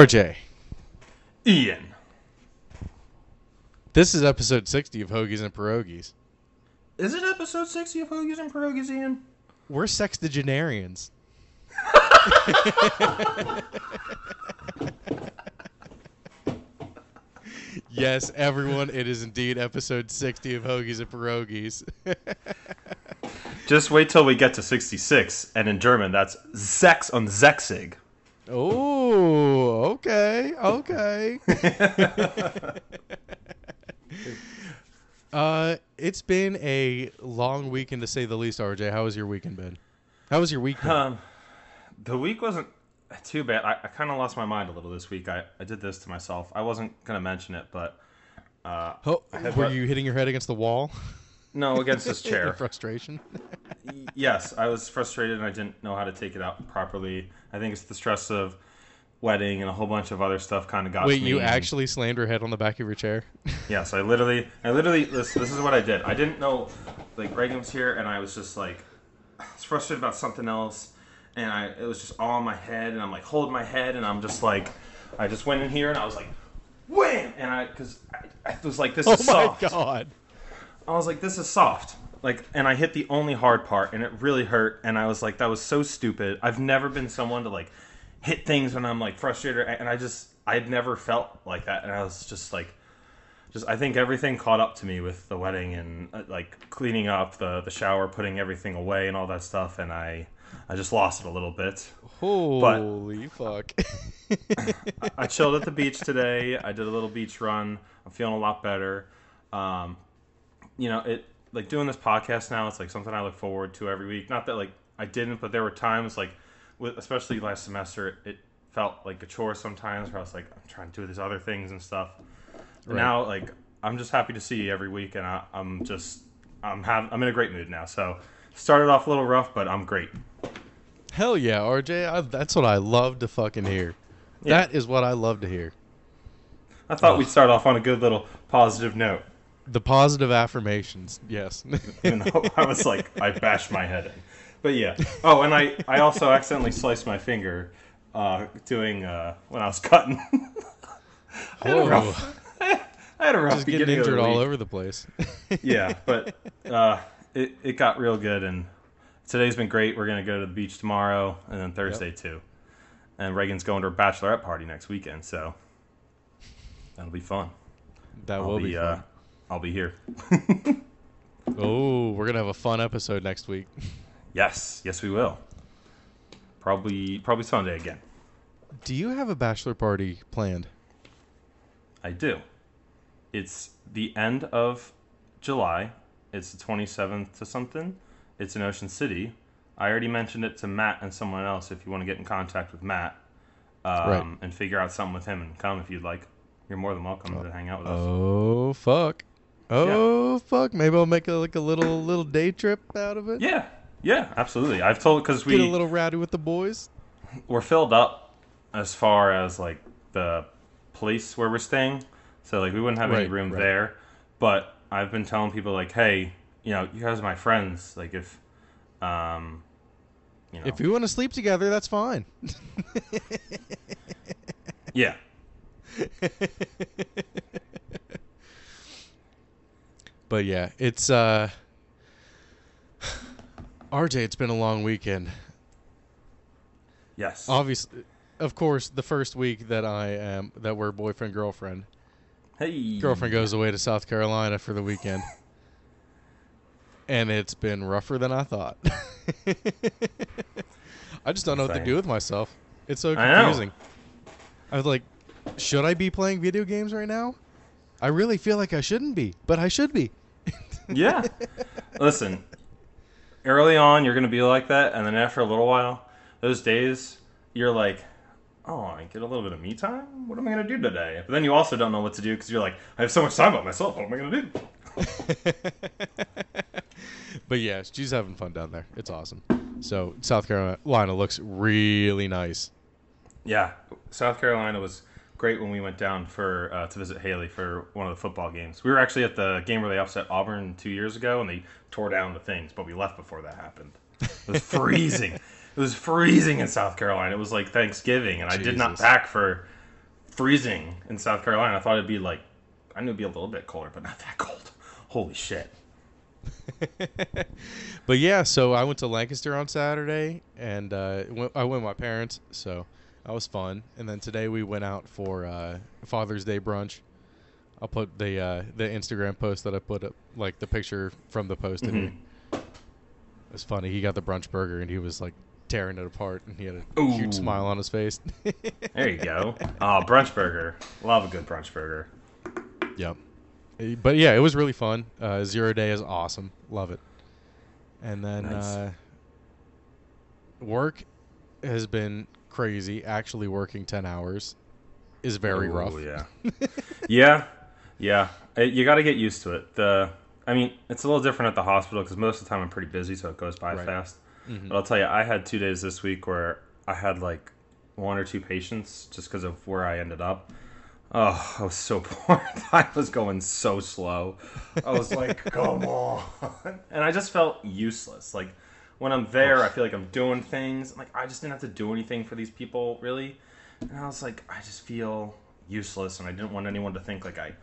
RJ, Ian. this is episode 60 of Hoagies and Pierogis. Is it episode 60 of Hoagies and Pierogis, Ian? We're sextagenarians. yes, everyone, it is indeed episode 60 of Hoagies and Pierogis. Just wait till we get to 66, and in German, that's Sex und Sechzig. Oh, okay, okay. uh, it's been a long weekend to say the least, RJ. How has your weekend been? How was your weekend? Um, the week wasn't too bad. I, I kind of lost my mind a little this week. I, I did this to myself. I wasn't going to mention it, but uh, oh, were what- you hitting your head against the wall? No, against this chair. frustration. yes, I was frustrated and I didn't know how to take it out properly. I think it's the stress of wedding and a whole bunch of other stuff kind of got Wait, to me. you actually slammed her head on the back of your chair? Yes, I literally, I literally, this, this is what I did. I didn't know, like, Reagan was here, and I was just like, I was frustrated about something else, and I, it was just all in my head, and I'm like holding my head, and I'm just like, I just went in here, and I was like, wham, and I, because I, I was like, this oh is my god. I was like, this is soft. Like, and I hit the only hard part, and it really hurt. And I was like, that was so stupid. I've never been someone to like hit things when I'm like frustrated, and I just, I'd never felt like that. And I was just like, just, I think everything caught up to me with the wedding and uh, like cleaning up the the shower, putting everything away, and all that stuff. And I, I just lost it a little bit. Holy fuck. I chilled at the beach today. I did a little beach run. I'm feeling a lot better. Um, you know, it like doing this podcast now. It's like something I look forward to every week. Not that like I didn't, but there were times like, with especially last semester, it, felt like a chore sometimes. Where I was like, I'm trying to do these other things and stuff. And Right. Now, like, I'm just happy to see you every week, and I, I'm just, I'm have, I'm in a great mood now. So, started off a little rough, but I'm great. Hell yeah, RJ. I, that's what I love to fucking hear. Yeah. That is what I love to hear. I thought we'd start off on a good little positive note. The positive affirmations. Yes. I was like, I bashed my head in. But yeah. Oh, and I, I also accidentally sliced my finger uh, doing uh, when I was cutting. I had rough, I had a rough Just getting beginning of the injured all over the place. Yeah, but uh, it it got real good, and today's been great. We're gonna go to the beach tomorrow, and then Thursday too. And Reagan's going to her bachelorette party next weekend, so that'll be fun. That I'll will be, be uh, fun. I'll be here. oh, we're gonna have a fun episode next week. Yes, yes, we will. Probably probably Sunday again. Do you have a bachelor party planned? I do. It's the end of July. It's the 27th to something. It's in Ocean City. I already mentioned it to Matt and someone else if you want to get in contact with Matt um, Right. and figure out something with him and come if you'd like. You're more than welcome to hang out with us. Oh fuck. Oh fuck. Maybe I'll make a, like a little little day trip out of it. Yeah, yeah, absolutely. I've told because we get a little rowdy with the boys. We're filled up as far as like the place where we're staying. So like we wouldn't have any room right. there. But I've been telling people like, hey, you know, you guys are my friends. Like if, um, you know, If you want to sleep together, that's fine. yeah, But yeah, it's uh RJ, it's been a long weekend. yes, Obviously, of course, the first week that I am that we're boyfriend girlfriend. hey, Girlfriend goes away to South Carolina for the weekend. And it's been rougher than I thought. I just don't know what to do with myself. It's so I confusing. I was like, should I be playing video games right now? I really feel like I shouldn't be, but I should be. Yeah. Listen, early on you're gonna be like that, and then after a little while, those days you're like, oh, I get a little bit of me time. What am I gonna do today? But then you also don't know what to do because you're like, I have so much time by myself. What am I gonna do? But yeah, she's having fun down there. It's awesome. So South Carolina looks really nice. Yeah, South Carolina was great when we went down for uh, to visit Haley for one of the football games. We were actually at the game where they upset Auburn two years ago, and they tore down the things, but we left before that happened. It was freezing. it was freezing in South Carolina. It was like Thanksgiving, and I did not pack for freezing in South Carolina. I thought it'd be like, I knew it'd be a little bit colder, but not that cold. Holy shit. but yeah, so I went to Lancaster on Saturday, and uh, went, I went with my parents, so that was fun. And then today we went out for uh, Father's Day brunch. I'll put the uh, the Instagram post that I put up, like the picture from the post. in here. It was funny. He got the brunch burger, and he was like tearing it apart, and he had a Ooh. huge smile on his face. There you go. Oh, brunch burger. Love a good brunch burger. Yep. Uh, But yeah, it was really fun. Uh, Zero Day is awesome. Love it. And then Nice. uh, work has been crazy. Actually, working 10 hours is very Ooh, rough. Yeah. yeah. Yeah. Uh, You got to get used to it. The I mean, it's a little different at the hospital because most of the time I'm pretty busy, so it goes by Right. fast. Mhm. But I'll tell you, I had two days this week where I had like one or two patients just because of where I ended up. Oh, I was so bored. I was going so slow. I was like, come on. And I just felt useless. Like, when I'm there, I feel like I'm doing things. Like, I just didn't have to do anything for these people, really. And I was like, I just feel useless. And I didn't want anyone to think like I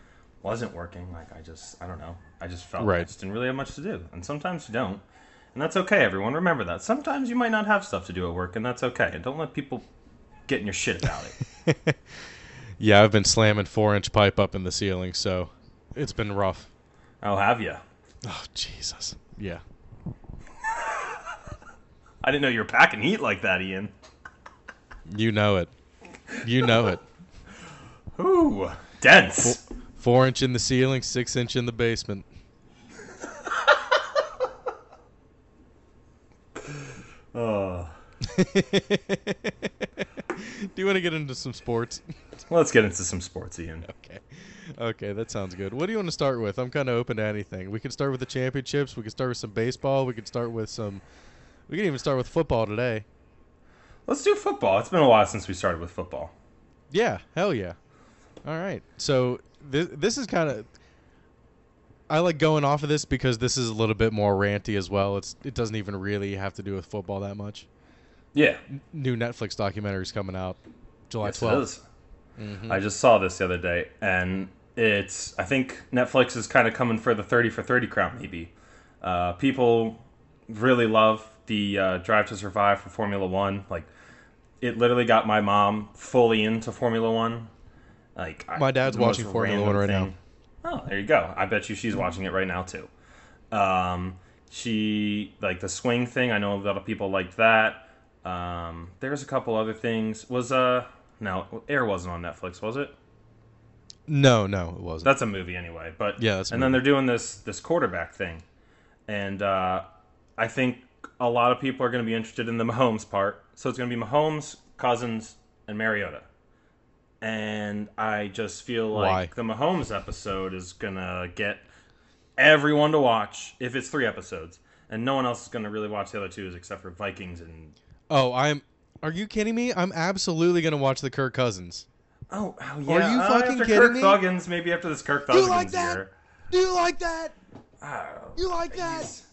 wasn't working. Like, I just, I don't know. I just felt like I Right. just didn't really have much to do. And sometimes you don't. And that's okay, everyone. Remember that. Sometimes you might not have stuff to do at work, and that's okay. And don't let people get in your shit about it. Yeah, I've been slamming four inch pipe up in the ceiling, so it's been rough. I'll have you. Oh, Jesus. Yeah. I didn't know you were packing heat like that, Ian. You know it. You know it. Ooh, dense. Four inch in the ceiling, six inch in the basement. Oh. Do you want to get into some sports? Let's get into some sports, Ian. Okay. Okay, that sounds good. What do you want to start with? I'm kind of open to anything. We could start with the championships. We could start with some baseball. We could start with some. We can even start with football today. Let's do football. It's been a while since we started with football. Yeah, hell yeah. All right. So this this is kind of. I like going off of this because this is a little bit more ranty as well. It's it doesn't even really have to do with football that much. Yeah. New Netflix documentaries coming out July Yes, it 12th. is. Mhm. I just saw this the other day, and it's. I think Netflix is kind of coming for the thirty for thirty crown. Maybe uh, people really love the uh, Drive to Survive for Formula One. Like, it literally got my mom fully into Formula One. Like, My dad's watching Formula One right thing. Oh, there you go. I bet you she's watching it right now too. Um, she like the swing thing. I know a lot of people liked that. Um, there's a couple other things. Was uh no Air wasn't on Netflix, was it? No, no, it wasn't. That's a movie anyway. But Yeah, and then they're doing this this quarterback thing, and uh, I think a lot of people are going to be interested in the Mahomes part. So it's going to be Mahomes, Cousins, and Mariota. And I just feel like Why? the Mahomes episode is going to get everyone to watch if it's three episodes, and no one else is going to really watch the other two except for Vikings and. oh, I'm. Are you kidding me? I'm absolutely gonna watch the Kirk Cousins. Oh, oh yeah. Are you uh, fucking after kidding Kirk me? Thuggins, maybe after this Kirk You Thuggins like that? year. Do you like that? I. You like that? He's-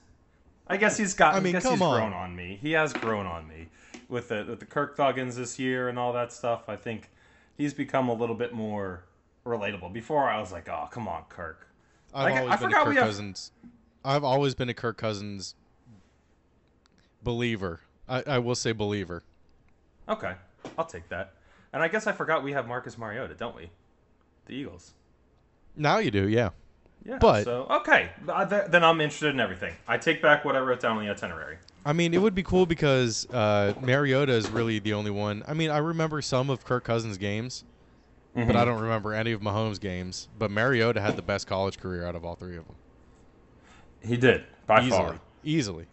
I guess he's got. I I mean, guess come he's on. grown on me. He has grown on me with the with the Kirk Thuggins this year and all that stuff. I think he's become a little bit more relatable. Before I was like, oh, come on, Kirk. I've Like, I always been a Kirk have- Cousins. I've always been a Kirk Cousins believer. I, I will say believer. Okay, I'll take that. And I guess I forgot we have Marcus Mariota, don't we? The Eagles. Now you do, yeah. Yeah. But- so okay, then I'm interested in everything. I take back what I wrote down on the itinerary. I mean, it would be cool because uh, Mariota is really the only one. I mean, I remember some of Kirk Cousins' games, but Mm-hmm. I don't remember any of Mahomes' games. But Mariota had the best college career out of all three of them, He did by easily, far, easily.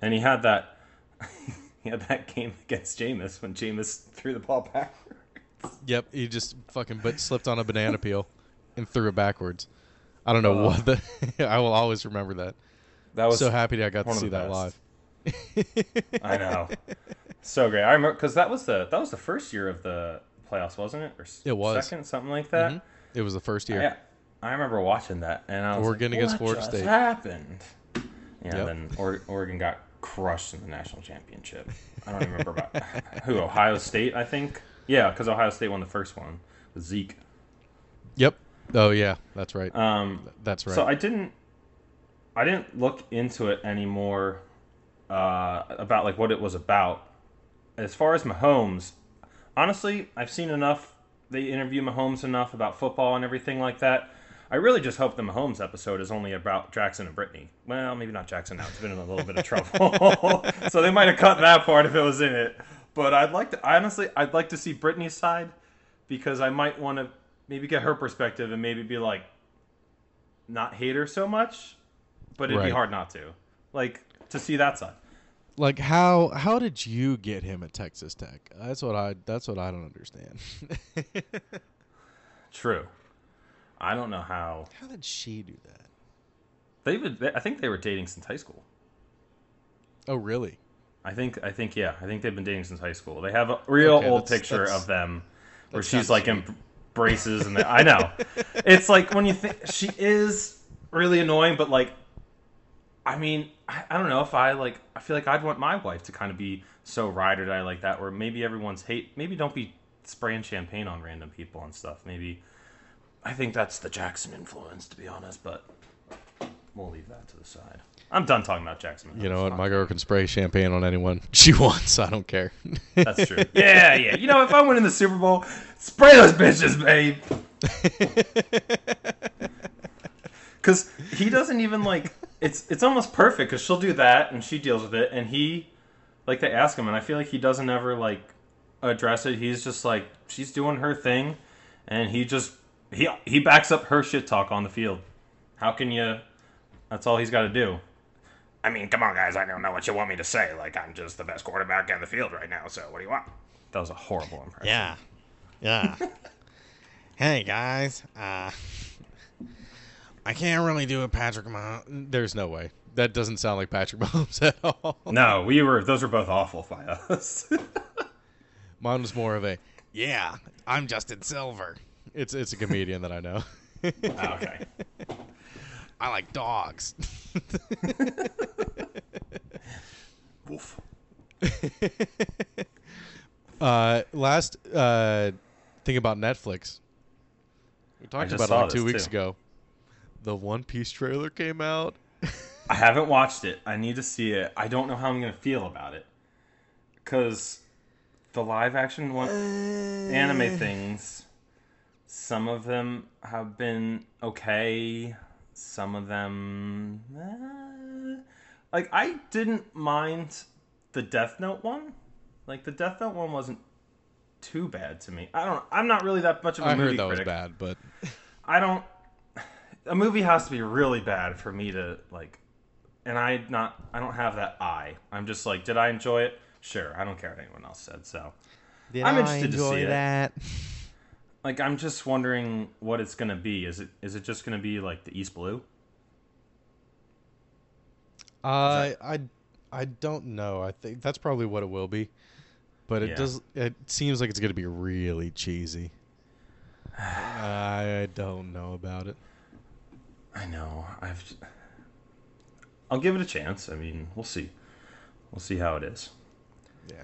and he had that. he had that game against Jameis when Jameis threw the ball back. Yep, he just fucking but slipped on a banana peel and threw it backwards. I don't know Uh, what the. I will always remember that. That was so happy that I got to see that live. I know. So great. I remember because that was the that was the first year of the playoffs, wasn't it? Or It was. second, something like that. Mhm. It was the first year. Yeah, I remember watching that, and I was Oregon like, against what Florida just State." happened? Yeah, Yep. then or- Oregon got crushed in the national championship. I don't remember about who Ohio State. I think. Yeah, because Ohio State won the first one. With Zeke. Yep. Oh yeah, that's right. Um, that's right. So I didn't, I didn't look into it anymore uh, about like what it was about. As far as Mahomes, honestly, I've seen enough. They interview Mahomes enough about football and everything like that. I really just hope the Mahomes episode is only about Jackson and Brittany. Well, maybe not Jackson now. It's been in a little bit of trouble, so they might have cut that part if it was in it. But I'd like to honestly, I'd like to see Brittany's side because I might want to maybe get her perspective and maybe be like, not hate her so much, but it'd be hard not to, like to see that side. like how how did you get him at Texas Tech? That's what I that's what I don't understand. True. I don't know how how did she do that? they, I think they were dating since high school. Oh really? I think. I think. Yeah. I think they've been dating since high school. They have a real Okay, old picture of them where she's like in braces and the, I know. it's like when you think she is really annoying, but like, I mean, I, I don't know if I like. I feel like I'd want my wife to kind of be so ride or die like that, or maybe everyone's hate. Maybe don't be spraying champagne on random people and stuff. Maybe. I think that's the Jackson influence, to be honest, but we'll leave that to the side. I'm done talking about Jackson. You know what? My girl can spray champagne on anyone she wants. I don't care. That's true. Yeah, yeah. You know, if I win in the Super Bowl, spray those bitches, babe. Because he doesn't even like. It's it's almost perfect because she'll do that and she deals with it, and he, like they ask him, and I feel like he doesn't ever like address it. He's just like she's doing her thing, and he just he he backs up her shit talk on the field. How can you? That's all he's got to do. I mean, come on, guys. I don't know what you want me to say. Like, I'm just the best quarterback on the field right now. So, what do you want? That was a horrible impression. Yeah. Yeah. hey guys, uh I can't really do a Patrick Mahomes. There's no way. That doesn't sound like Patrick Mahomes at all. No, we were. Those were both awful by us. Mine was more of a. Yeah, I'm Justin Silver. It's it's a comedian that I know. Oh, okay. I like dogs. Woof. Uh, last uh, thing about Netflix. We talked about it like two weeks too. ago. The One Piece trailer came out. I haven't watched it. I need to see it. I don't know how I'm gonna feel about it because the live action one anime things. Some of them have been okay. Some of them, eh. like I didn't mind the Death Note one. Like the Death Note one wasn't too bad to me. I don't. I'm not really that much of a I movie heard that critic. was bad, but I don't. A movie has to be really bad for me to like, and I not. I don't have that eye. I'm just like, did I enjoy it? Sure. I don't care what anyone else said. So, Did I'm I interested to enjoy see it. That? like, I'm just wondering what it's gonna be. Is it is it just gonna be like the East Blue? I I I don't know. I think that's probably what it will be. But it Yeah. does. It seems like it's gonna be really cheesy. I don't know about it. I know. I've. I'll give it a chance. I mean, we'll see. We'll see how it is. Yeah.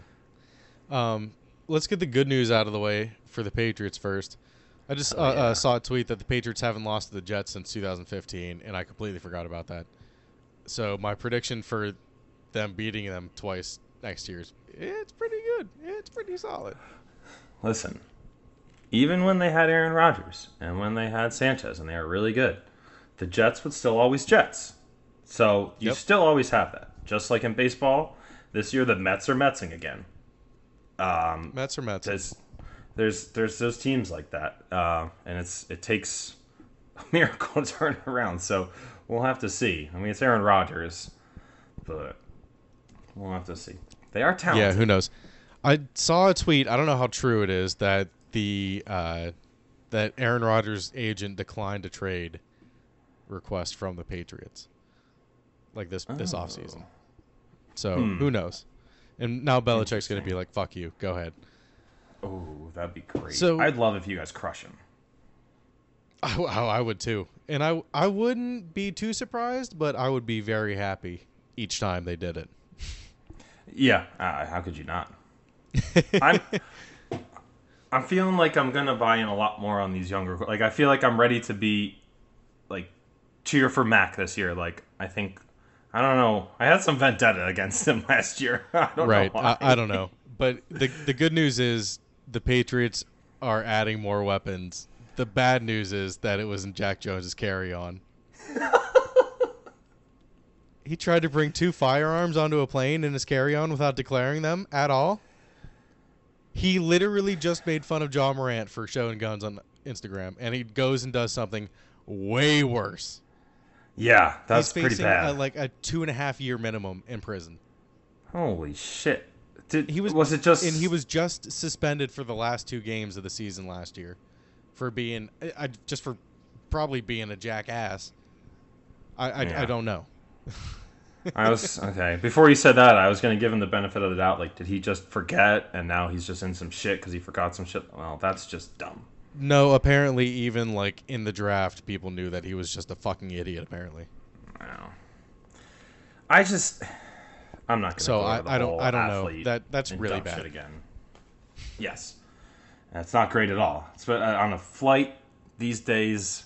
Um, let's get the good news out of the way for the Patriots first. I just uh, Oh, yeah. uh, saw a tweet that the Patriots haven't lost to the Jets since 2015, and I completely forgot about that. So my prediction for them beating them twice next year is it's pretty good. It's pretty solid. Listen, even when they had Aaron Rodgers and when they had Sanchez and they were really good, the Jets would still always Jets. So you Yep. still always have that. Just like in baseball, this year the Mets are Metsing again. Um, Mets are Mets? There's, there's those teams like that, uh, and it's it takes a miracle to turn around. So we'll have to see. I mean, it's Aaron Rodgers, but we'll have to see. They are talented. Yeah, who knows? I saw a tweet. I don't know how true it is that the uh, that Aaron Rodgers' agent declined a trade request from the Patriots, like this this Oh. offseason. So Hmm. who knows? And now Belichick's going to be like, "Fuck you, go ahead." Oh, that'd be great. So- I'd love if you guys crush him. I, I would too, and I I wouldn't be too surprised, but I would be very happy each time they did it. Yeah, uh, how could you not? I'm I'm feeling like I'm gonna buy in a lot more on these younger. Like I feel like I'm ready to be, like, cheer for Mac this year. Like I think, I don't know. I had some vendetta against him last year. I don't right. know why. I, I don't know. But the the good news is the Patriots are adding more weapons. The bad news is that it wasn't Jack Jones's carry on. he tried to bring two firearms onto a plane in his carry on without declaring them at all. He literally just made fun of Ja Morant for showing guns on Instagram, and he goes and does something way worse. Yeah, that's He's pretty facing bad. A, like a two and a half year minimum in prison. Holy shit! Did He was was it just and he was just suspended for the last two games of the season last year for being I, just for probably being a jackass. I I, Yeah. I don't know. I was okay. Before you said that, I was going to give him the benefit of the doubt. Like, did he just forget, and now he's just in some shit because he forgot some shit? Well, that's just dumb. No, apparently even like in the draft, people knew that he was just a fucking idiot. Apparently, Wow. I just, I'm not going to. So go I- the I don't- I don't know. That- that's really bad. Shit again. Yes, that's not great at all. It's, uh, on a flight these days,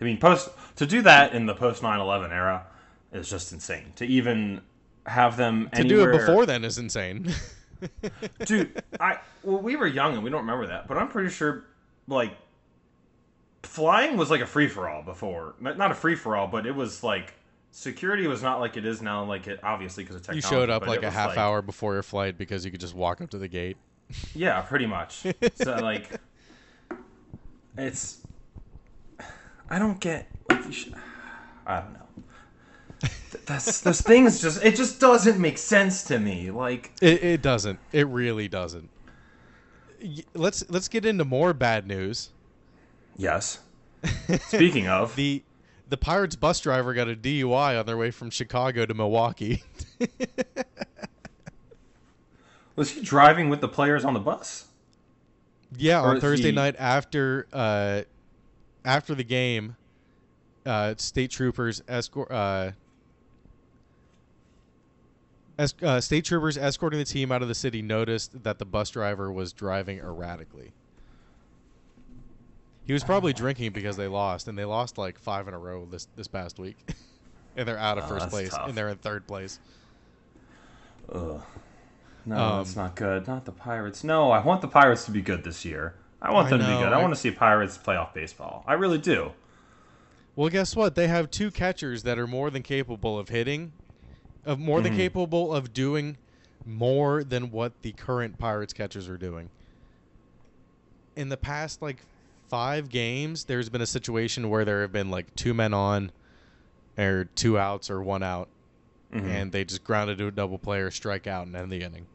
I mean, post to do that in the post 9/11 era is just insane. To even have them to do it before then is insane. dude i well we were young and we don't remember that but i'm pretty sure like flying was like a free-for-all before not not a free-for-all but it was like security was not like it is now like it obviously because of technology. you showed up like a half hour before your flight because you could just walk up to the gate. yeah pretty much so like it's i don't get like you should, i don't know Th- that's those things just it just doesn't make sense to me like It, it doesn't. It really doesn't. Let's let's get into more bad news. yes speaking of The the Pirates bus driver got a DUI on their way from Chicago to Milwaukee. Was he driving with the players on the bus? yeah, Or on Thursday he- night after uh, after the game, uh, state troopers escort uh, es- uh, state troopers escorting the team out of the city noticed that the bus driver was driving erratically. He was probably drinking because they lost, and they lost like five in a row this this past week, and they're out of Oh, first place, tough. and they're in third place. Ugh. No, Um, that's not good. Not the Pirates. No, I want the Pirates to be good this year. I want I them to be good. I, I- want to see Pirates playoff baseball. I really do. Well, guess what? They have two catchers that are more than capable of hitting, of more than Mhm. capable of doing more than what the current Pirates catchers are doing. In the past like 5 games, there's been a situation where there have been like two men on or two outs or one out Mhm. and they just grounded to a double play or strike out and end the inning.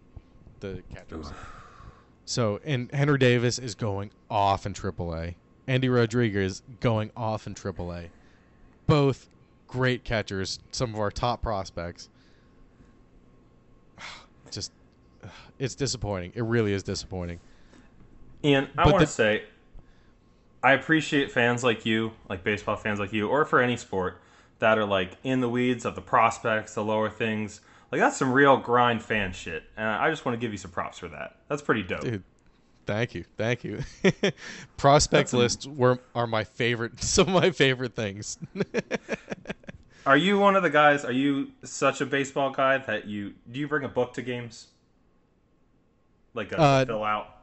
The catchers. So, and Henry Davis is going off in AAA. Endy Rodriguez going off in AAA. Both great catchers, some of our top prospects. Just, it's disappointing. It really is disappointing. Ian, I want to say, I appreciate fans like you, like baseball fans like you, or for any sport that are like in the weeds of the prospects, the lower things. Like that's some real grind fan shit, and I just want to give you some props for that. That's pretty dope. Dude, thank you, thank you. Prospect That's lists were are my favorite. Some of my favorite things. Are you one of the guys? Are you such a baseball guy that you do you bring a book to games? Like a Uh, fill out.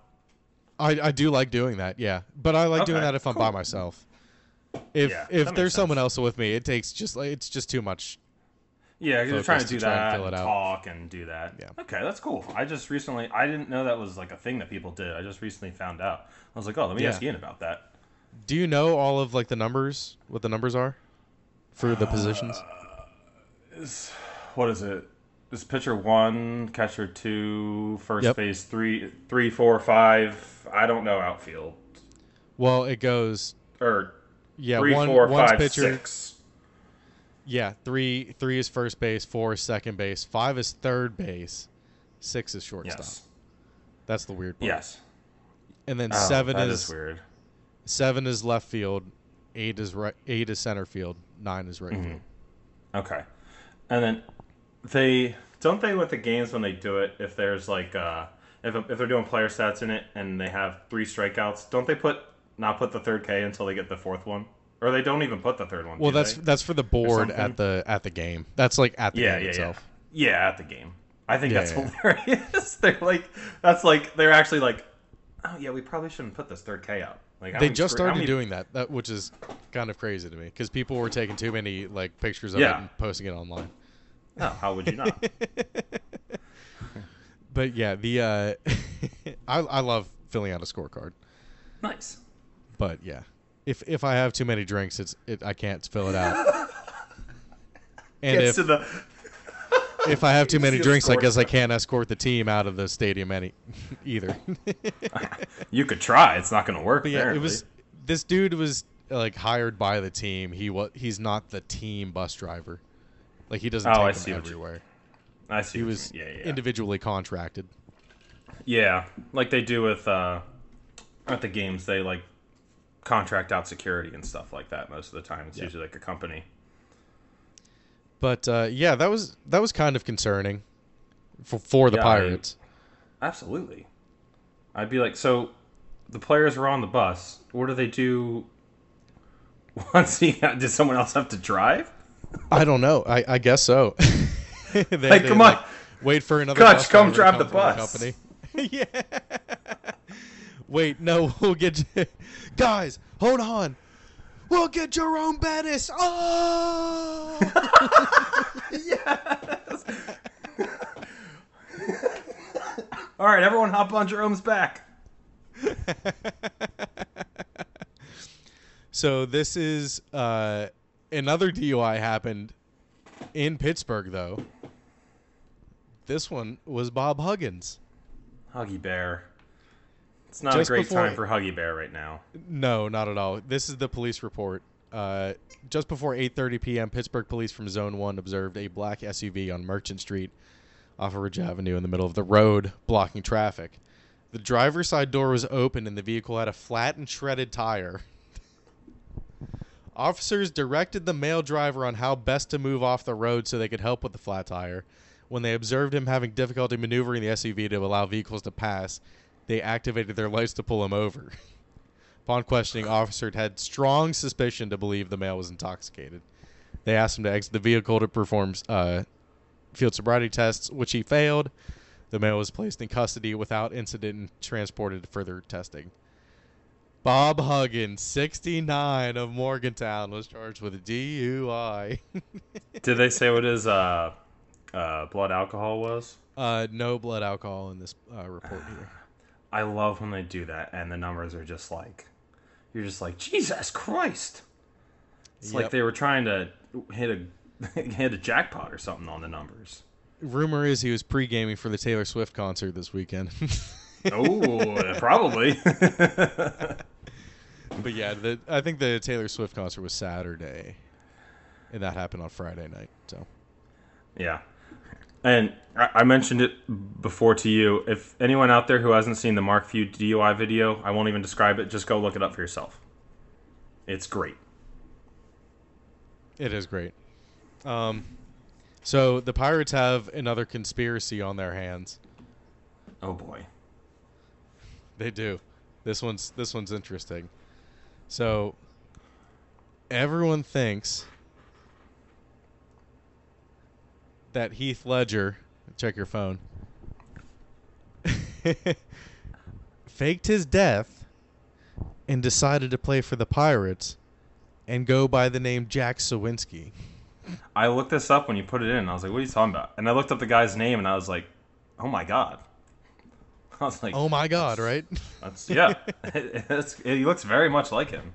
I, I do like doing that, yeah. But I like doing that if I'm by myself. If Yeah, if there's makes someone else with me, it takes just like it's just too much. Yeah, you're trying to to do and that, it and talk, and do that. Yeah. Okay, that's cool. I just recently, I didn't know that was like a thing that people did. I just recently found out. I was like, oh, let me Yeah. ask Ian about that. Do you know all of like the numbers? What the numbers are for the uh, positions? Is what is it? Is pitcher one, catcher two, first Yep. base three, three, four, five? I don't know outfield Well, it goes or yeah three, one four, five, pitcher. six. Yeah, three three is first base, four is second base, five is third base, six is shortstop. Yes. That's the weird part. Yes. And then Oh, seven that is, is weird. seven is left field, eight is right, eight is center field, nine is right Mm-hmm. field. Okay. And then they don't they with the games when they do it if there's like uh if, if they're doing player stats in it and they have three strikeouts, don't they put not put the third K until they get the fourth one, or they don't even put the third one? Well, that's they? that's for the board at the at the game. That's like at the yeah, game yeah, itself. yeah, yeah, at the game. I think Yeah, that's hilarious. they're like, that's like they're actually like, oh yeah, we probably shouldn't put this third K out. Like They just started many- doing that, that, which is kind of crazy to me because people were taking too many like pictures of it and posting it online. No, how would you not? But yeah, the uh, I I love filling out a scorecard, nice. but yeah, if if I have too many drinks, it's it I can't fill it out. And Gets if to the if I have too many drinks, I guess I can't escort the team out of the stadium any either. you could try. It's not going to work. But yeah, it was this dude was like hired by the team. He was he's not the team bus driver. Like he doesn't Oh, take I them see you- everywhere. I see. He was yeah, yeah, individually contracted. Yeah, like they do with uh, at the games, they like contract out security and stuff like that. Most of the time, it's Yeah. usually like a company. But uh, yeah, that was that was kind of concerning for for the Yeah, I- Pirates. Absolutely, I'd be like, so the players were on the bus. What do they do once he got, did someone else have to drive? I don't know. I, I guess so. They Like, come on. wait for another. Bus come drive the bus. company. yeah. Wait, no, we'll get you. guys. Hold on. We'll get Jerome Bettis. Oh. yes. All right, everyone, hop on Jerome's back. So this is uh, another DUI happened in Pittsburgh, though. This one was Bob Huggins. Huggy Bear. It's not Just a great before- time for Huggy Bear right now. No, not at all. This is the police report. Uh, just before 8:30 p.m., Pittsburgh police from Zone One observed a black SUV on Merchant Street, off of Ridge Avenue, in the middle of the road, blocking traffic. The driver's side door was open, and the vehicle had a flat and shredded tire. Officers directed the male driver on how best to move off the road so they could help with the flat tire. When they observed him having difficulty maneuvering the SUV to allow vehicles to pass, they activated their lights to pull him over. Upon questioning, officers had strong suspicion to believe the male was intoxicated. They asked him to exit the vehicle to perform uh, field sobriety tests, which he failed. The male was placed in custody without incident and transported to further testing. Bob Huggins, 69 of Morgantown, was charged with DUI. Did they say what his uh, uh, blood alcohol was? uh, no blood alcohol in this uh, report here. I love when they do that, and the numbers are just like, you're just like, Jesus Christ! It's like they were trying to hit a hit a jackpot or something on the numbers. Rumor is he was pre-gaming for the Taylor Swift concert this weekend. Oh, probably. But yeah, the, I think the Taylor Swift concert was Saturday, and that happened on Friday night. So Yeah. And I I mentioned it before to you. If anyone out there who hasn't seen the Mark Feud DUI video, I won't even describe it. Just go look it up for yourself. It's great. it is great. Um, so the Pirates have another conspiracy on their hands. Oh boy. They do. This one's this one's interesting. So everyone thinks that Heath Ledger, check your phone, faked his death and decided to play for the Pirates and go by the name Jack Suwinski. I looked this up when you put it in. I was like, "What are you talking about?" And I looked up the guy's name, and I was like, "Oh my god!" I was like, Oh my God, right? That's yeah. it's, he looks very much like him.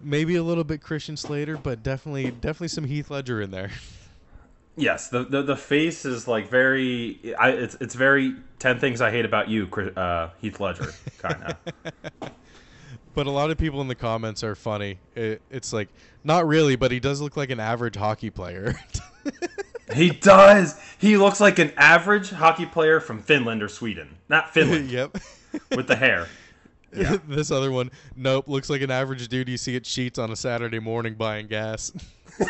Maybe a little bit Christian Slater, but definitely definitely some Heath Ledger in there. Yes, the, the the face is like very. I it's it's very ten things I hate about you, Chris- uh, Heath Ledger, kind of. But a lot of people in the comments are funny. It, it's like not really, but he does look like an average hockey player. He does. He looks like an average hockey player from Finland or Sweden, not Finland, yep. with the hair. Yeah. this other one, nope, looks like an average dude you see at Sheets on a Saturday morning buying gas.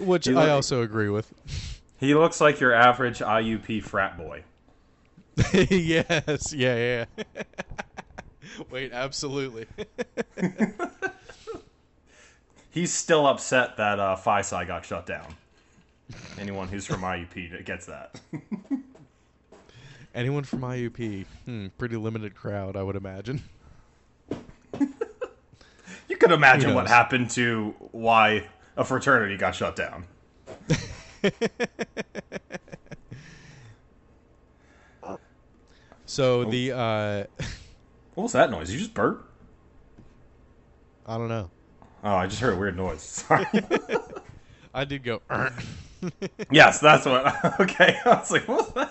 which You I also agree with. He looks like your average IUP frat boy. yes, yeah, yeah. Wait, absolutely. He's still upset that uh, FISI got shut down. Anyone who's from IUP gets that. Anyone from IUP? Hmm, pretty limited crowd, I would imagine. You could imagine what happened to why a fraternity got shut down. So Oh. the uh, What was that noise? You just burped? I don't know. Oh, I just heard a weird noise. Sorry. I did go. yes, that's what. Okay, I was like, what was?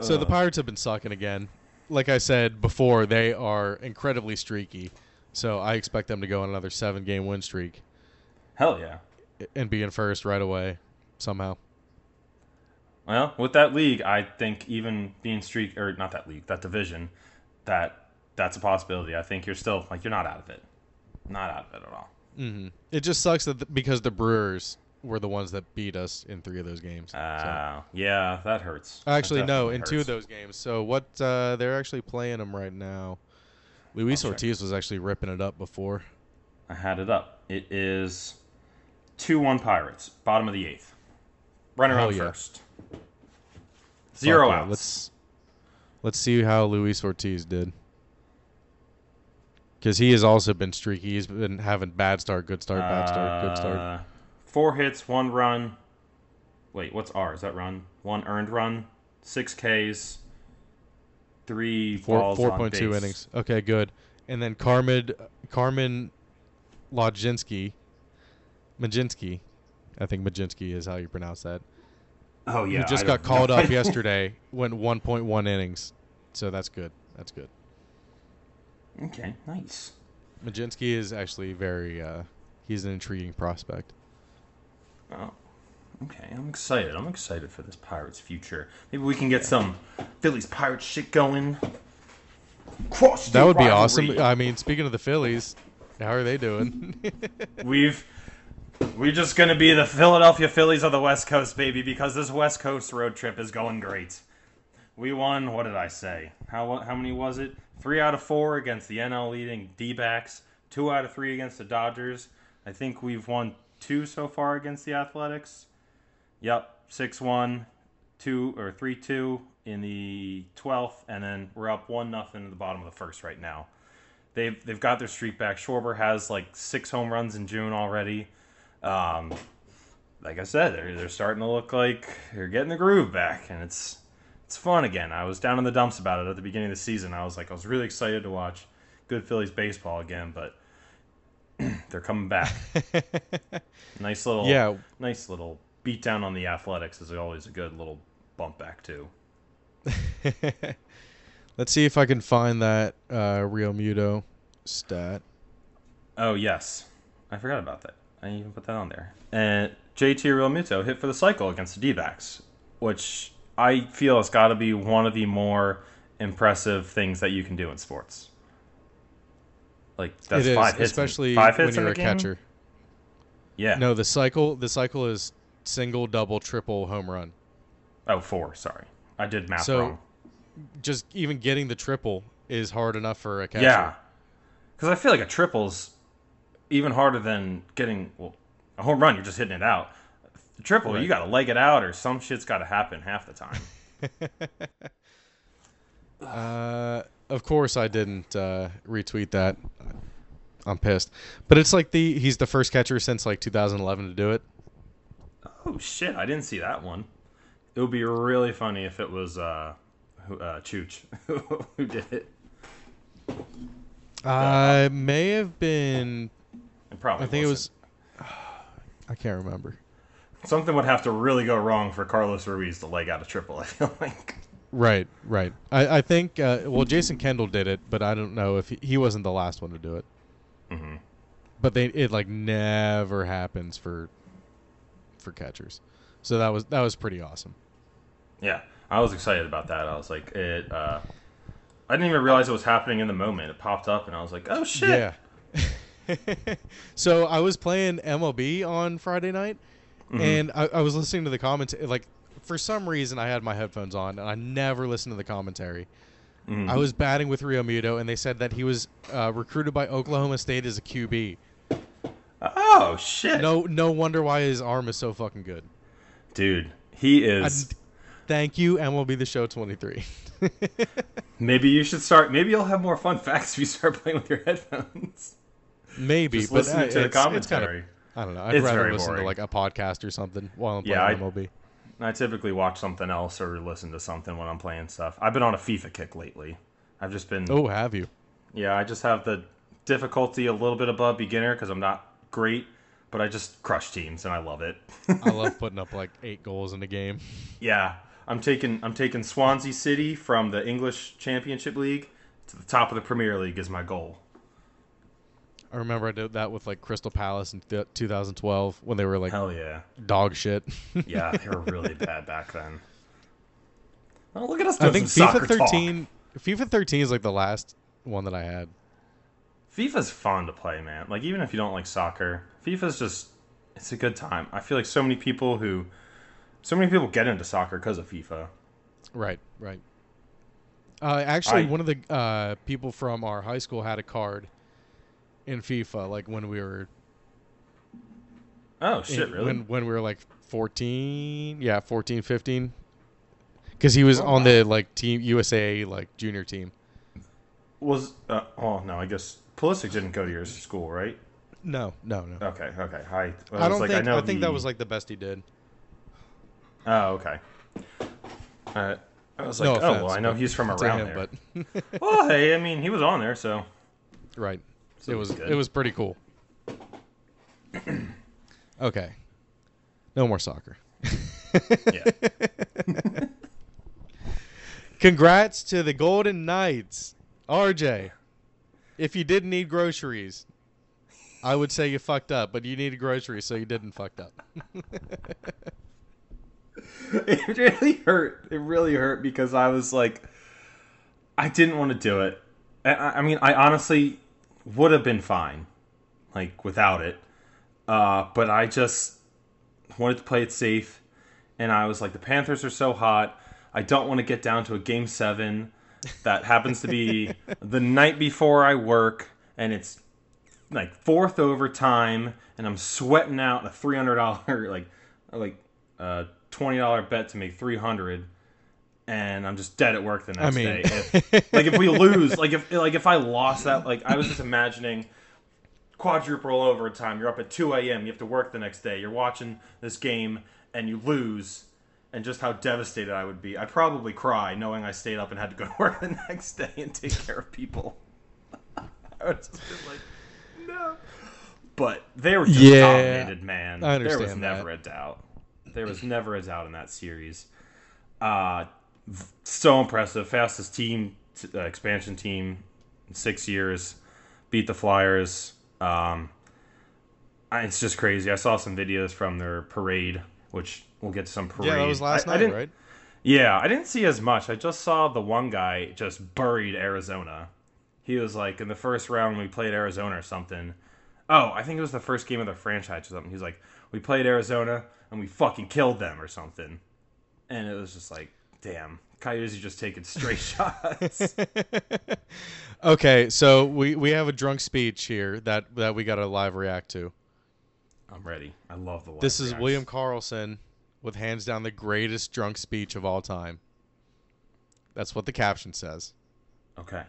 So the uh. Pirates have been sucking again. Like I said before, they are incredibly streaky. So I expect them to go on another seven game win streak Hell yeah. and be in first right away somehow. Well, with that league, I think even being streak or not that league, that division, that that's a possibility. I think you're still like you're not out of it, not out of it at all. hmm It just sucks that the, because the Brewers were the ones that beat us in three of those games. so. Uh, yeah, that hurts. That Actually, no, definitely in two of those games. So what? Uh, they're actually playing them right now. Luis I'll check. Ortiz was actually ripping it up before. I had it up. It is two one Pirates, bottom of the eighth, runner on yeah. first, zero Fuck yeah, outs. Let's let's see how Luis Ortiz did. Because he has also been streaky. He's been having bad start, good start, bad start, good start. Uh, Four hits, one run. Wait, what's R? Is that run? One earned run, six Ks, three Four four on point two innings. Okay, good. And then Carmen Carmen Mlodzinski, Majinski, I think Majinski is how you pronounce that. Oh yeah, who just I got called up yesterday, went 1.1 innings. So that's good. That's good. Okay, nice. Majinski is actually very. Uh, he's an intriguing prospect. Oh, okay. I'm excited. I'm excited for this Pirates future. Maybe we can get some Phillies Pirates shit going. Cross That would be awesome. I mean, speaking of the Phillies, how are they doing? We've we're just gonna be the Philadelphia Phillies of the West Coast, baby, because this West Coast road trip is going great. We won. What did I say? How how many was it? Three out of four against the NL leading D-backs. Two out of three against the Dodgers. I think we've won two so far against the Athletics. Yep, six one, two or three two in the twelfth, and then we're up one nothing in the bottom of the first right now. They've they've got their streak back. Schwarber has like six home runs in June already. Um, like I said, they're they're starting to look like they're getting the groove back, and it's it's fun again. I was down in the dumps about it at the beginning of the season. I was like, I was really excited to watch good Phillies baseball again, but they're coming back. nice little yeah, nice little beat down on the Athletics is always a good little bump back too. let's see if I can find that uh, Realmuto stat. Oh yes, I forgot about that. I didn't even put that on there. And JT Realmuto hit for the cycle against the D-backs, which I feel it's got to be one of the more impressive things that you can do in sports. Like that's it is, five hits, especially five when hits in you're a a game? catcher. Yeah. No, the cycle. The cycle is single, double, triple, home run. Oh, four. Sorry, I did math So, wrong. Just even getting the triple is hard enough for a catcher. Yeah, because I feel like a triple's even harder than getting well a home run. You're just hitting it out. The triple, Right. you got to leg it out, or some shit's got to happen half the time. Uh, of course, I didn't uh, retweet that. I'm pissed, but it's like the he's the first catcher since like 2011 to do it. Oh shit! I didn't see that one. It would be really funny if it was uh, who, uh Chooch who did it. I may have been. It probably. I think it wasn't. was. I can't remember. Something would have to really go wrong for Carlos Ruiz to leg out a triple. I feel like. Right, right. I, I think uh, well, Jason Kendall did it, but I don't know if he, he wasn't the last one to do it. hmm But they it like never happens for for catchers, so that was that was pretty awesome. Yeah, I was excited about that. I was like, it. Uh, I didn't even realize it was happening in the moment. It popped up, and I was like, oh shit! Yeah, so I was playing MLB on Friday night, Mm-hmm. and I, I was listening to the comments. Like, for some reason, I had my headphones on, and I never listened to the commentary. Mm-hmm. I was batting with Realmuto, and they said that he was uh, recruited by Oklahoma State as a QB. Oh shit, No, no wonder why his arm is so fucking good. dude, he I- is. thank you, MLB The Show 23. Maybe you should start. Maybe you'll have more fun facts if you start playing with your headphones. Maybe, Just but listening uh, to the it's- it's kinda- commentary. I don't know. I'd It's rather very listen boring. to like a podcast or something while I'm Yeah, playing I- MLB. I typically watch something else or listen to something when I'm playing stuff. I've been on a FIFA kick lately. I've just been. Oh, have you? Yeah, I just have the difficulty a little bit above beginner because I'm not great, but I just crush teams and I love it. I love putting up like eight goals in a game. yeah, I'm taking I'm taking Swansea City from the English Championship League to the top of the Premier League is my goal. I remember I did that with like Crystal Palace in th- 2012 when they were like Hell yeah, dog shit. yeah, they were really bad back then. Oh, look at us I think FIFA soccer 13, FIFA 13 is like the last one that I had. talk. FIFA's fun to play, man. Like even if you don't like soccer, FIFA's just it's a good time. I feel like so many people who, so many people get into soccer because of FIFA. Right, right. Uh, actually, I- one of the uh, people from our high school had a card in FIFA, like when we were Oh shit, in- really? when when we were like 14, yeah, 14, 15. Because he was Oh, on wow. the like team USA like junior team. Was uh, oh no, I guess Pulisic didn't go to your school, right? No, no, no. Okay, okay. I, I, I don't like, think. I, know think that was like the best he did. Oh, okay. Uh, I was No like, oh well, I know he's from around him, there. but well, hey, I mean, he was on there, so right, So it it was was good. it was pretty cool. okay, no more soccer. yeah. Congrats to the Golden Knights, RJ. If you didn't need groceries, I would say you fucked up, but you needed groceries, so you didn't fucked up. it really hurt. It really hurt because I was like, I didn't want to do it. I, I mean, I honestly would have been fine, like without it. Uh, but I just wanted to play it safe, and I was like, the Panthers are so hot. I don't want to get down to a game seven that happens to be the night before I work, and it's like fourth overtime, and I'm sweating out a three hundred dollar like like uh twenty dollar bet to make three hundred, and I'm just dead at work the next mean- day. If, like if we lose, like if like if I lost that, like I was just imagining quadruple overtime. You're up at two a.m. You have to work the next day. You're watching this game and you lose. And just how devastated I would be. I'd probably cry knowing I stayed up and had to go to work the next day and take care of people. I would just been like, no. But they were just Yeah, dominated, man. I there was understand never a doubt. There was never a doubt in that series. Uh, so impressive. Fastest team, uh, expansion team in six years. Beat the Flyers. Um, I- it's just crazy. I saw some videos from their parade, which we'll get to some parade. yeah, that was last I- I night, didn't- right? yeah, I didn't see as much. I just saw the one guy just buried Arizona. He was like in the first round we played Arizona or something. Oh, I think it was the first game of the franchise or something. He's like, we played Arizona and we fucking killed them or something. And it was just like, damn, Coyotes are just taking straight shots. Okay, so we, we have a drunk speech here that, that we got to live react to. I'm ready. I love the. live This is reacts. William Karlsson with hands down the greatest drunk speech of all time. That's what the caption says. Okay,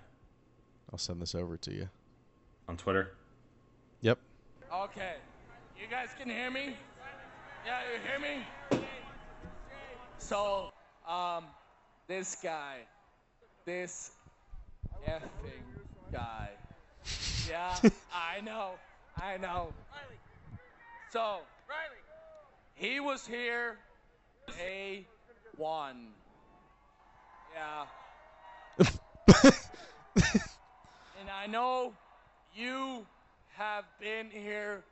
I'll send this over to you. on Twitter. Yep. Okay. You guys can hear me? Yeah, you hear me? So, um, this guy, this effing guy. Yeah, I know, I know. So, he was here day one. Yeah. and I know you have been here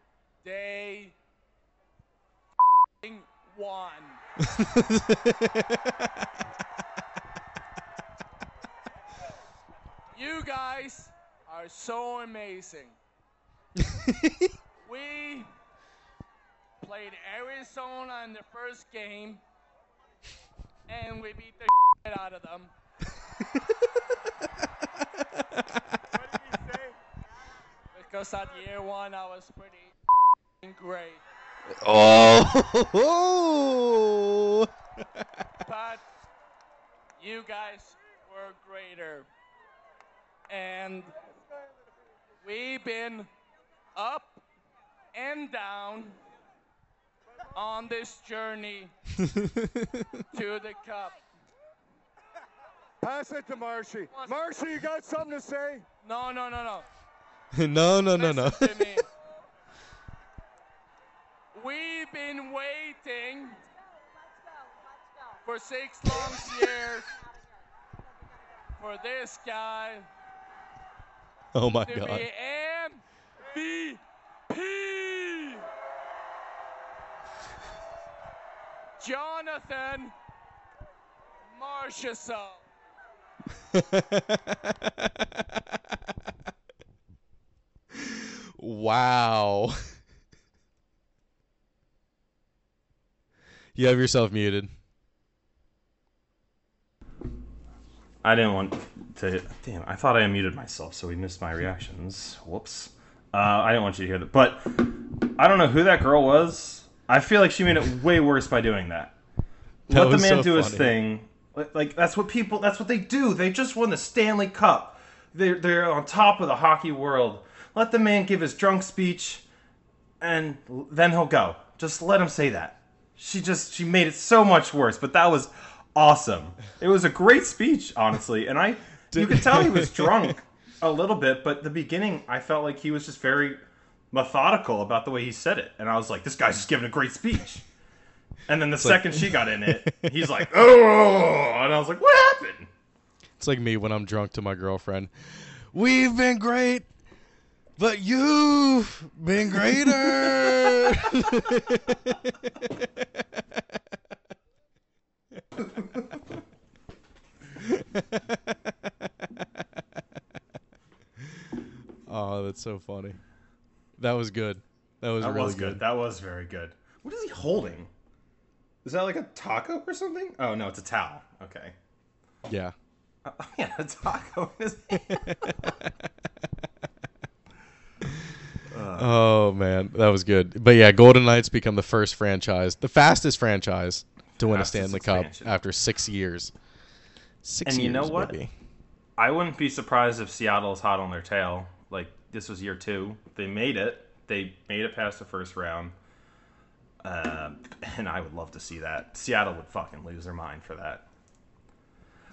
day one. you guys are so amazing. we played Arizona in the first game, and we beat the shit out of them. what did he say? Because at year one, I was pretty great. Oh. but you guys were greater. And we've been up and down on this journey to the cup. Pass it to Marshy. Marshy, you got something to say? No, no, no, no. no, no, no, no. Listen to me. We've been waiting for six long years for this guy oh my to god. be MVP. Jonathan Marchessault. wow. You have yourself muted. I didn't want to. Damn, I thought I unmuted myself, so we missed my reactions. Whoops. Uh, I didn't want you to hear that. But I don't know who that girl was. I feel like she made it way worse by doing that. That Let the man so do his thing. Like- Like that's what people. That's what they do. They just won the Stanley Cup. They're they're on top of the hockey world. Let the man give his drunk speech, and then he'll go. Just let him say that. She just she made it so much worse. But that was awesome. It was a great speech, honestly, and I you could tell he was drunk a little bit. But the beginning, I felt like he was just very methodical about the way he said it, and I was like, this guy's just giving a great speech. And then the second she got in it, he's like, oh, and I was like, what happened? It's like me when I'm drunk to my girlfriend. We've been great, but you've been greater. oh, that's so funny. That was good. That was That really was good. That was very good. What is he holding? Is that like a taco or something? Oh no, it's a towel. Okay. Yeah. Oh, yeah, a taco in his hand. Oh man, that was good. But yeah, Golden Knights become the first franchise, the fastest franchise to win a Fastest Stanley Cup after six years. Six And years, you know what? baby. I wouldn't be surprised if Seattle's hot on their tail. Like this was year two. They made it. They made it past the first round. Uh, and I would love to see that. Seattle would fucking lose their mind for that.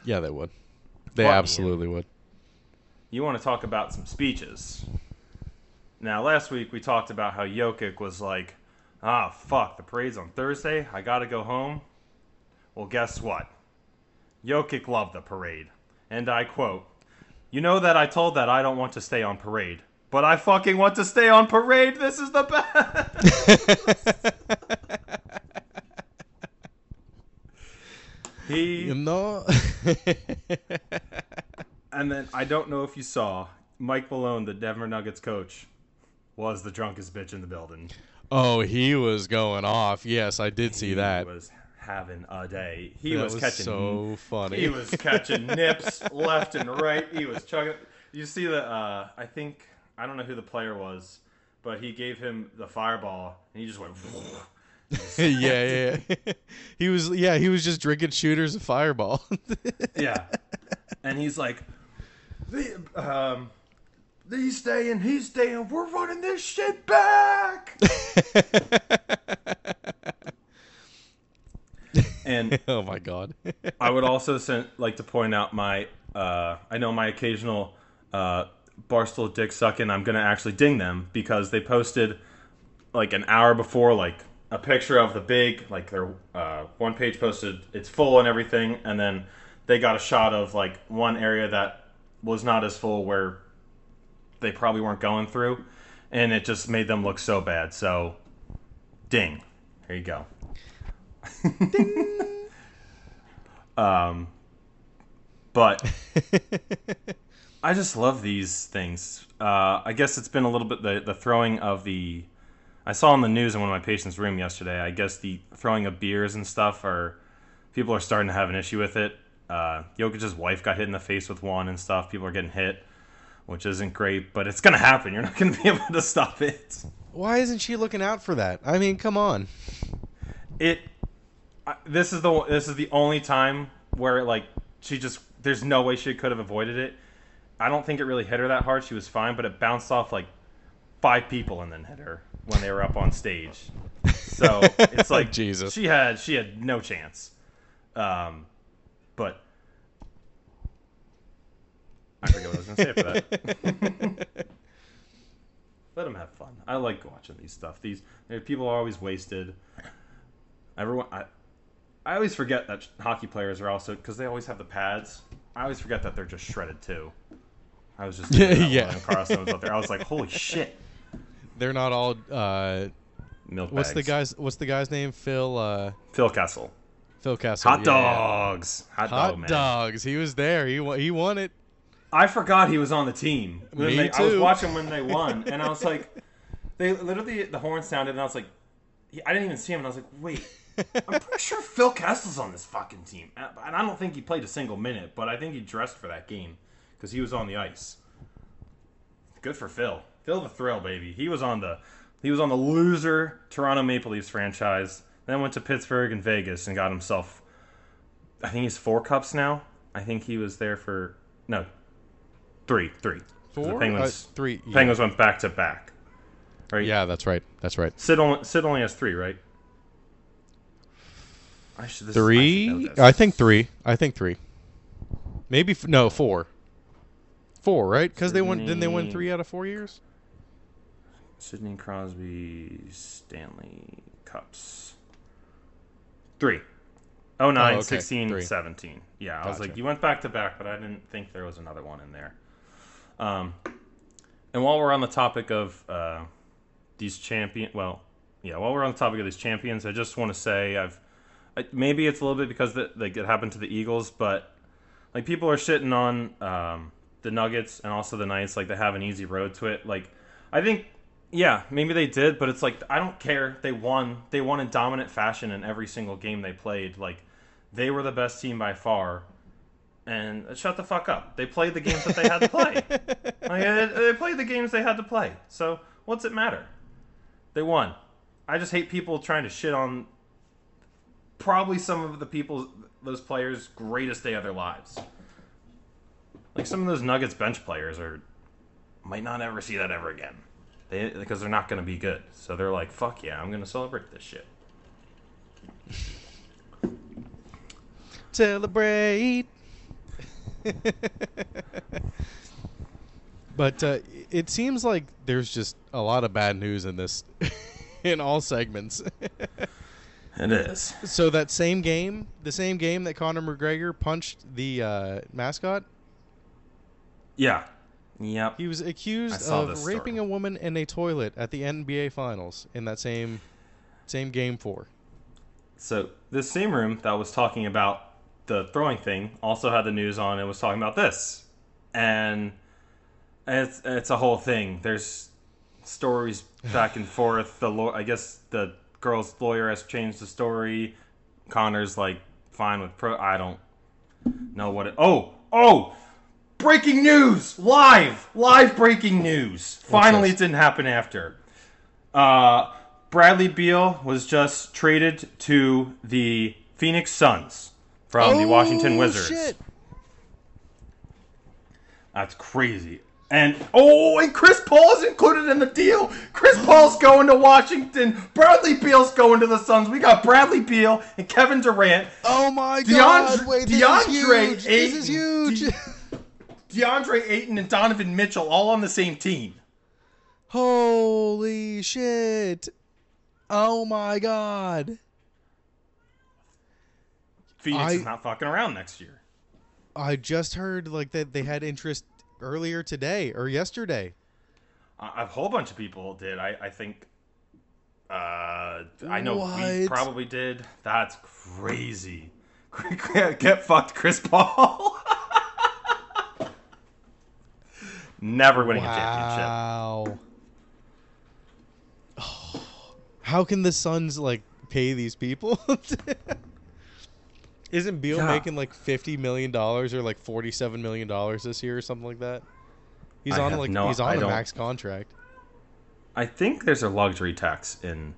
Yeah, they would. They Fuck, Ian. absolutely would. You want to talk about some speeches? Now, last week we talked about how Jokic was like, "Ah, fuck, the parade's on Thursday. I gotta go home." Well, guess what? Jokic loved the parade, and I quote, "You know that I told that I don't want to stay on parade, but I fucking want to stay on parade. This is the best." he You know. And then I don't know if you saw Mike Malone, the Denver Nuggets coach, was the drunkest bitch in the building. oh, he was going off. Yes, I did see that. He that. was having a day. He was, was catching so funny. He was catching nips left and right. He was chugging. You see the? Uh, I think I don't know who the player was, but he gave him the fireball and he just went. yeah, yeah, yeah. he was. Yeah, he was just drinking shooters of Fireball. yeah, and he's like, the, um, he's staying, he's staying. We're running this shit back. and oh my god. I would also send, like to point out my. Uh, I know my occasional uh, barstool dick sucking. I'm gonna actually ding them because they posted like an hour before, like a picture of the big, like their uh, one page posted it's full and everything, and then they got a shot of like one area that was not as full where they probably weren't going through, and it just made them look so bad. So, ding. There you go. um, but I just love these things. Uh, I guess it's been a little bit the the throwing of the. I saw on the news in one of my patients' room yesterday. I guess the throwing of beers and stuff are people are starting to have an issue with it. Uh, Jokic's wife got hit in the face with one and stuff. People are getting hit, which isn't great, but it's gonna happen. You're not gonna be able to stop it. Why isn't she looking out for that? I mean, come on. It. I- This is the this is the only time where like she just there's no way she could have avoided it. I don't think it really hit her that hard. She was fine, but it bounced off like five people and then hit her when they were up on stage. So it's like Jesus. she had she had no chance. Um, but I forget what I was going to say for that. Let them have fun. I like watching these stuff. These people are always wasted. Everyone, I, I always forget that hockey players are also because they always have the pads. I always forget that they're just shredded too. I was just thinking Yeah. when Karlsson was up there. I was like, holy shit, They're not all. Uh, milk what's the guy's? What's the guy's name? Phil. Uh, Phil Kessel. Phil Kessel. Hot yeah. dogs. Hot, Hot dog man. dogs. He was there. He won. He won it. I forgot he was on the team. Me they- I was watching when they won, and I was like, they literally the horn sounded, and I was like, I didn't even see him, and I was like, wait, I'm pretty sure Phil Kessel's on this fucking team, uh, and I don't think he played a single minute, but I think he dressed for that game because he was on the ice. Good for Phil. Phil the thrill, baby. He was on the he was on the loser Toronto Maple Leafs franchise. Then went to Pittsburgh and Vegas and got himself. I think he's four cups now. I think he was there for no, three, three. Four. The Penguins, Uh, three. Yeah. Penguins went back to back. Right. Yeah, that's right. That's right. Sid only, Sid only has three, right? I should, this, I should Three. this. I think three. I think three. Maybe f- no four. Four, right? Because they won. Didn't they win three out of four years? Sidney Crosby Stanley Cups. Three. Oh, 09, okay, 16, three. 17. Yeah, I was like, you went back to back, but I didn't think there was another one in there. Um, and while we're on the topic of uh, these champion, well, yeah, while we're on the topic of these champions, I just want to say I've I, maybe it's a little bit because that like it happened to the Eagles, but like people are shitting on um, the Nuggets and also the Knights, like they have an easy road to it. Like I think, yeah, maybe they did, but it's like I don't care. They won. They won in dominant fashion in every single game they played. Like they were the best team by far. And shut the fuck up. They played the games that they had to play. Like, they played the games they had to play. So what's it matter? They won. I just hate people trying to shit on probably some of the people, those players' greatest day of their lives. Like some of those Nuggets bench players are might not ever see that ever again. They because they're not going to be good. So they're like, "Fuck yeah, I'm going to celebrate this shit." Celebrate. But uh, it seems like there's just a lot of bad news in this, in all segments. It is. so that same game, the same game that Conor McGregor punched the uh, mascot, Yeah. Yep. he was accused of raping a woman in a toilet at the NBA Finals in that same, same game four. So this same room that was talking about the throwing thing also had the news on and was talking about this, and it's it's a whole thing. There's stories back and forth. The law, I guess the girl's lawyer has changed the story. Conor's like fine with pro. I don't know what it. Oh oh. Breaking news! Live! Live breaking news! Finally, it didn't happen after. Uh, Bradley Beal was just traded to the Phoenix Suns from the Washington Oh, Wizards. Shit. That's crazy. And oh, and Chris Paul is included in the deal. Chris Paul's going to Washington. Bradley Beal's going to the Suns. We got Bradley Beal and Kevin Durant. Oh my DeAndre- God! Wait, this DeAndre is huge. This is huge. De- DeAndre Ayton and Donovan Mitchell all on the same team. Holy shit! Oh my God! Phoenix I- is not fucking around next year. I just heard like that they had interest earlier today or yesterday. Uh, a whole bunch of people did. I, I think. Uh, I know we probably did. That's crazy. Get fucked, Chris Paul. never winning a championship. Wow. How can the Suns like pay these people? Isn't Beal Yeah. making like fifty million dollars or like forty-seven million dollars this year or something like that? He's I on like no- he's on a don't- max contract. I think there's a luxury tax in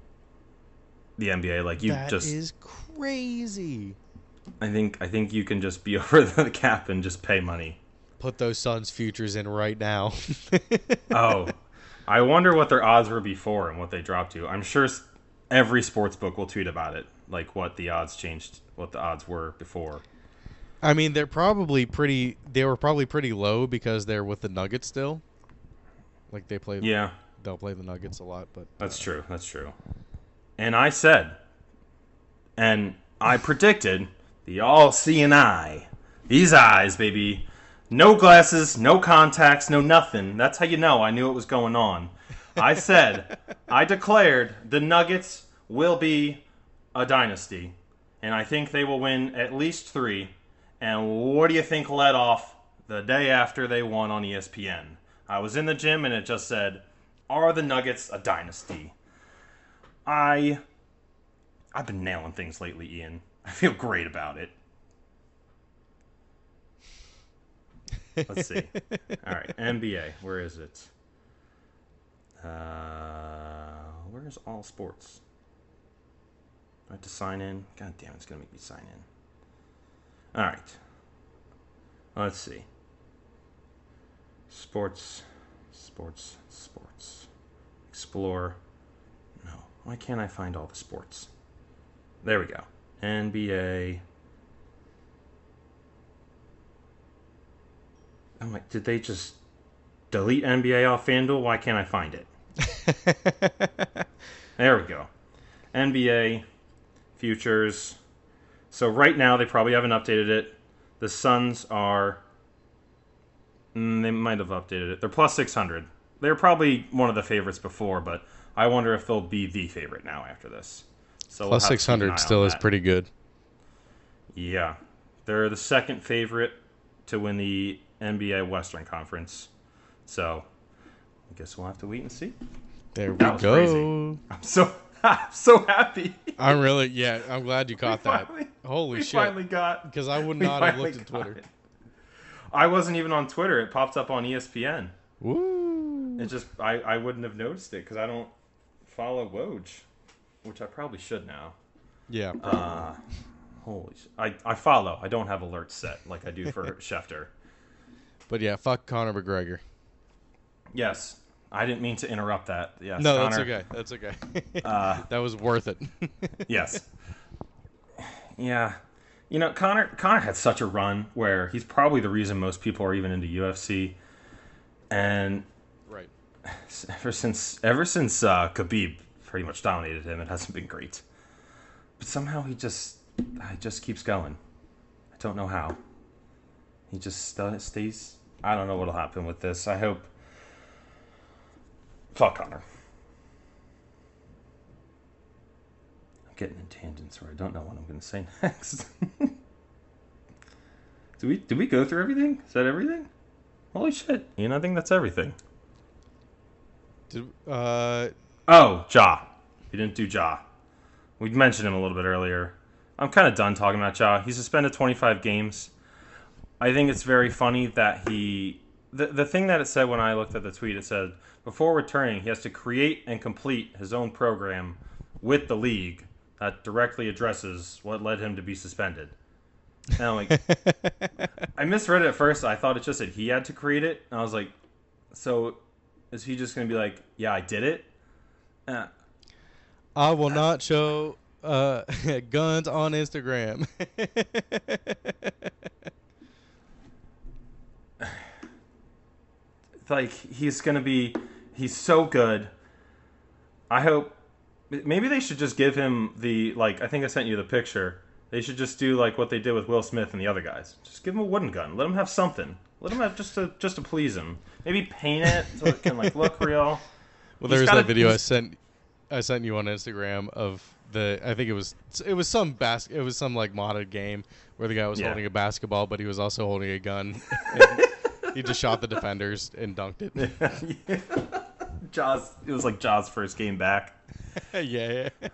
the NBA. Like you That just, is crazy. I think, I think you can just be over the cap and just pay money. Put those Suns futures in right now. Oh, I wonder what their odds were before and what they dropped to. I'm sure every sports book will tweet about it, like what the odds changed, what the odds were before. I mean, they're probably pretty. They were probably pretty low because they're with the Nuggets still. Like they play. Yeah, They'll play the Nuggets a lot, but uh, that's true. That's true. And I said, and I predicted the all-seeing eye. These eyes, baby. No glasses, no contacts, no nothing. That's how you know I knew what was going on. I said, I declared the Nuggets will be a dynasty, and I think they will win at least three. And what do you think led off the day after they won on ESPN? I was in the gym and it just said, "Are the Nuggets a dynasty?" I, I've been nailing things lately, Ian. I feel great about it. Let's see. All right, NBA. Where is it? Uh, where's all sports? I have to sign in? God damn, it's gonna make me sign in. All right. Let's see. Sports, sports, sports. Explore. No. Why can't I find all the sports? There we go. NBA. I'm like, did they just delete NBA off FanDuel? Why can't I find it? There we go. NBA futures. So right now they probably haven't updated it. The Suns are. Mm, they might have updated it. They're plus six hundred. They're probably one of the favorites before, but I wonder if they'll be the favorite now after this. So we'll plus have to six keep an eye hundred on still is pretty good. Yeah. They're the second favorite to win the NBA Western Conference. So I guess we'll have to wait and see. There we That go. crazy. I'm so I'm so happy. I'm really yeah. I'm glad you caught that. Holy we shit! finally got Because I would not have looked at Twitter. it. I wasn't even on Twitter. It popped up on ESPN. Woo! It just I, I wouldn't have noticed it because I don't follow Woj, which I probably should now. Yeah. Uh, holy! Sh- I I follow. I don't have alerts set like I do for Schefter. but yeah, fuck Conor McGregor. Yes, I didn't mean to interrupt that. Yes, No, that's okay. That's okay. Uh, that was worth it. yes. Yeah. You know, Conor Conor had such a run where he's probably the reason most people are even into UFC. And right. ever since ever since uh, Khabib pretty much dominated him, it hasn't been great. But somehow he just he just keeps going. I don't know how. He just st- stays. I don't know what'll happen with this. I hope. Fuck Conor. I'm getting in tangents where I don't know what I'm going to say next. do we did we go through everything? Is that everything? Holy shit! You know, I think that's everything. Did uh Oh, Ja. We didn't do Ja. We mentioned him a little bit earlier. I'm kind of done talking about Ja. He suspended 25 games. I think it's very funny that he. The, the thing that it said when I looked at the tweet, it said before returning, he has to create and complete his own program with the league that directly addresses what led him to be suspended. And I'm like, I misread it at first. I thought it just said he had to create it. And I was like, so is he just going to be like, yeah, I did it? Uh, I will not show uh guns on Instagram. like he's gonna be he's so good i hope maybe they should just give him the like i think i sent you the picture they should just do like what they did with will smith and the other guys just give him a wooden gun let him have something let him have just to just to please him maybe paint it so it can like look real Well, He's there was that video I sent. I sent you on Instagram of the. I think it was it was some bas- It was some like modded game where the guy was Yeah. holding a basketball, but he was also holding a gun. He just shot the defenders and dunked it. Ja's. It was like Ja's first game back. yeah, yeah.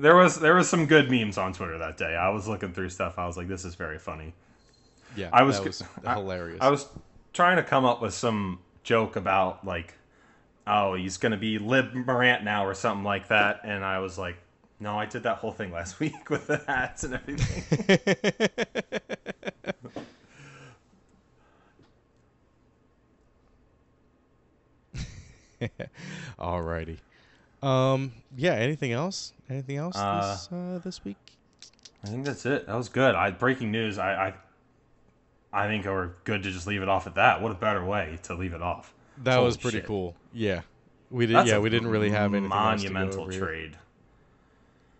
There was there was some good memes on Twitter that day. I was looking through stuff. I was like, this is very funny. Yeah, I was, was I- hilarious. I, was trying to come up with some joke about like, oh, he's gonna be Lib Morant now or something like that, and I was like, no, I did that whole thing last week with the hats and everything. Alrighty. Um. Yeah. Anything else? Anything else Uh, this uh, this week? I think that's it. That was good. I breaking news. I I, I think we're good to just leave it off at that. What a better way to leave it off. That Holy was pretty shit. cool. Yeah. We did. That's yeah, we didn't really have anything else to go monumental over here. trade.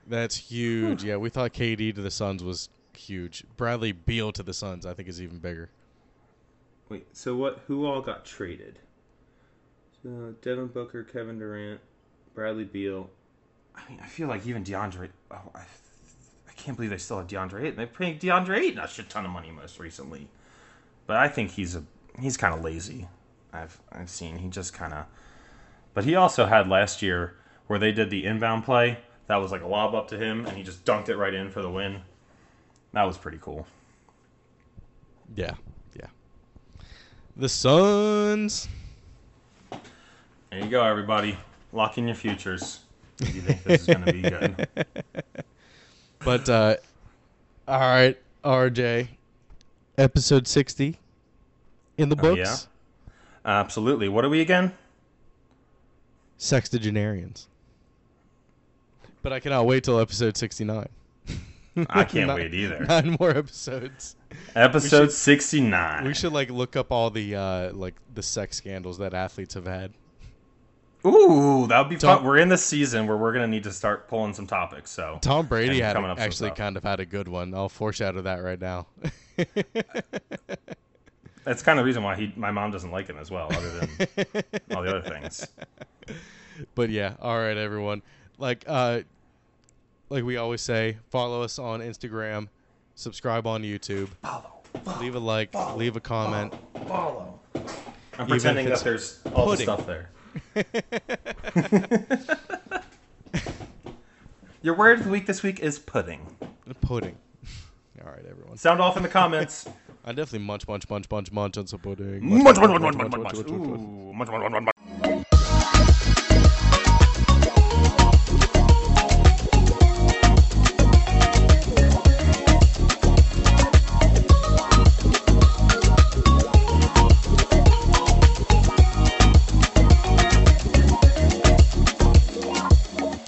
That's huge. yeah, we thought KD to the Suns was huge. Bradley Beal to the Suns, I think, is even bigger. Wait, so what? Who all got traded? So Devin Booker, Kevin Durant, Bradley Beal. I mean, I feel like even DeAndre. Oh, I, I can't believe they still have DeAndre Ayton. They're paying DeAndre Ayton a shit ton of money most recently, but I think he's a he's kind of lazy. I've I've seen he just kind of. But he also had last year where they did the inbound play. That was like a lob up to him, and he just dunked it right in for the win. That was pretty cool. Yeah, yeah. The Suns. There you go, everybody. Lock in your futures. If you think this is going to be good. But uh all right, RJ. Episode 60 in the Oh, books. yeah? Absolutely. What are we again? Sextagenarians. But I cannot wait till episode 69. I can't Not- wait either. Nine more episodes. Episode 69. We should like look up all the uh like the sex scandals that athletes have had. Ooh, that would be Tom- fun. We're in the season where we're going to need to start pulling some topics. So Tom Brady had up actually kind of had a good one. I'll foreshadow that right now. that's kind of the reason why he, my mom doesn't like him as well, other than all the other things. but yeah, all right, everyone. Like uh, like we always say, follow us on Instagram, subscribe on YouTube, Follow. leave a like, leave a comment. Follow. I'm pretending that there's all pudding. the stuff there. Your word of the week this week is pudding. Pudding. All right, everyone. Sound off in the comments. I definitely munch, munch, munch, munch, munch on some pudding. Munch, munch, munch, munch, munch, munch, munch. Ooh, munch, munch, munch, munch, munch.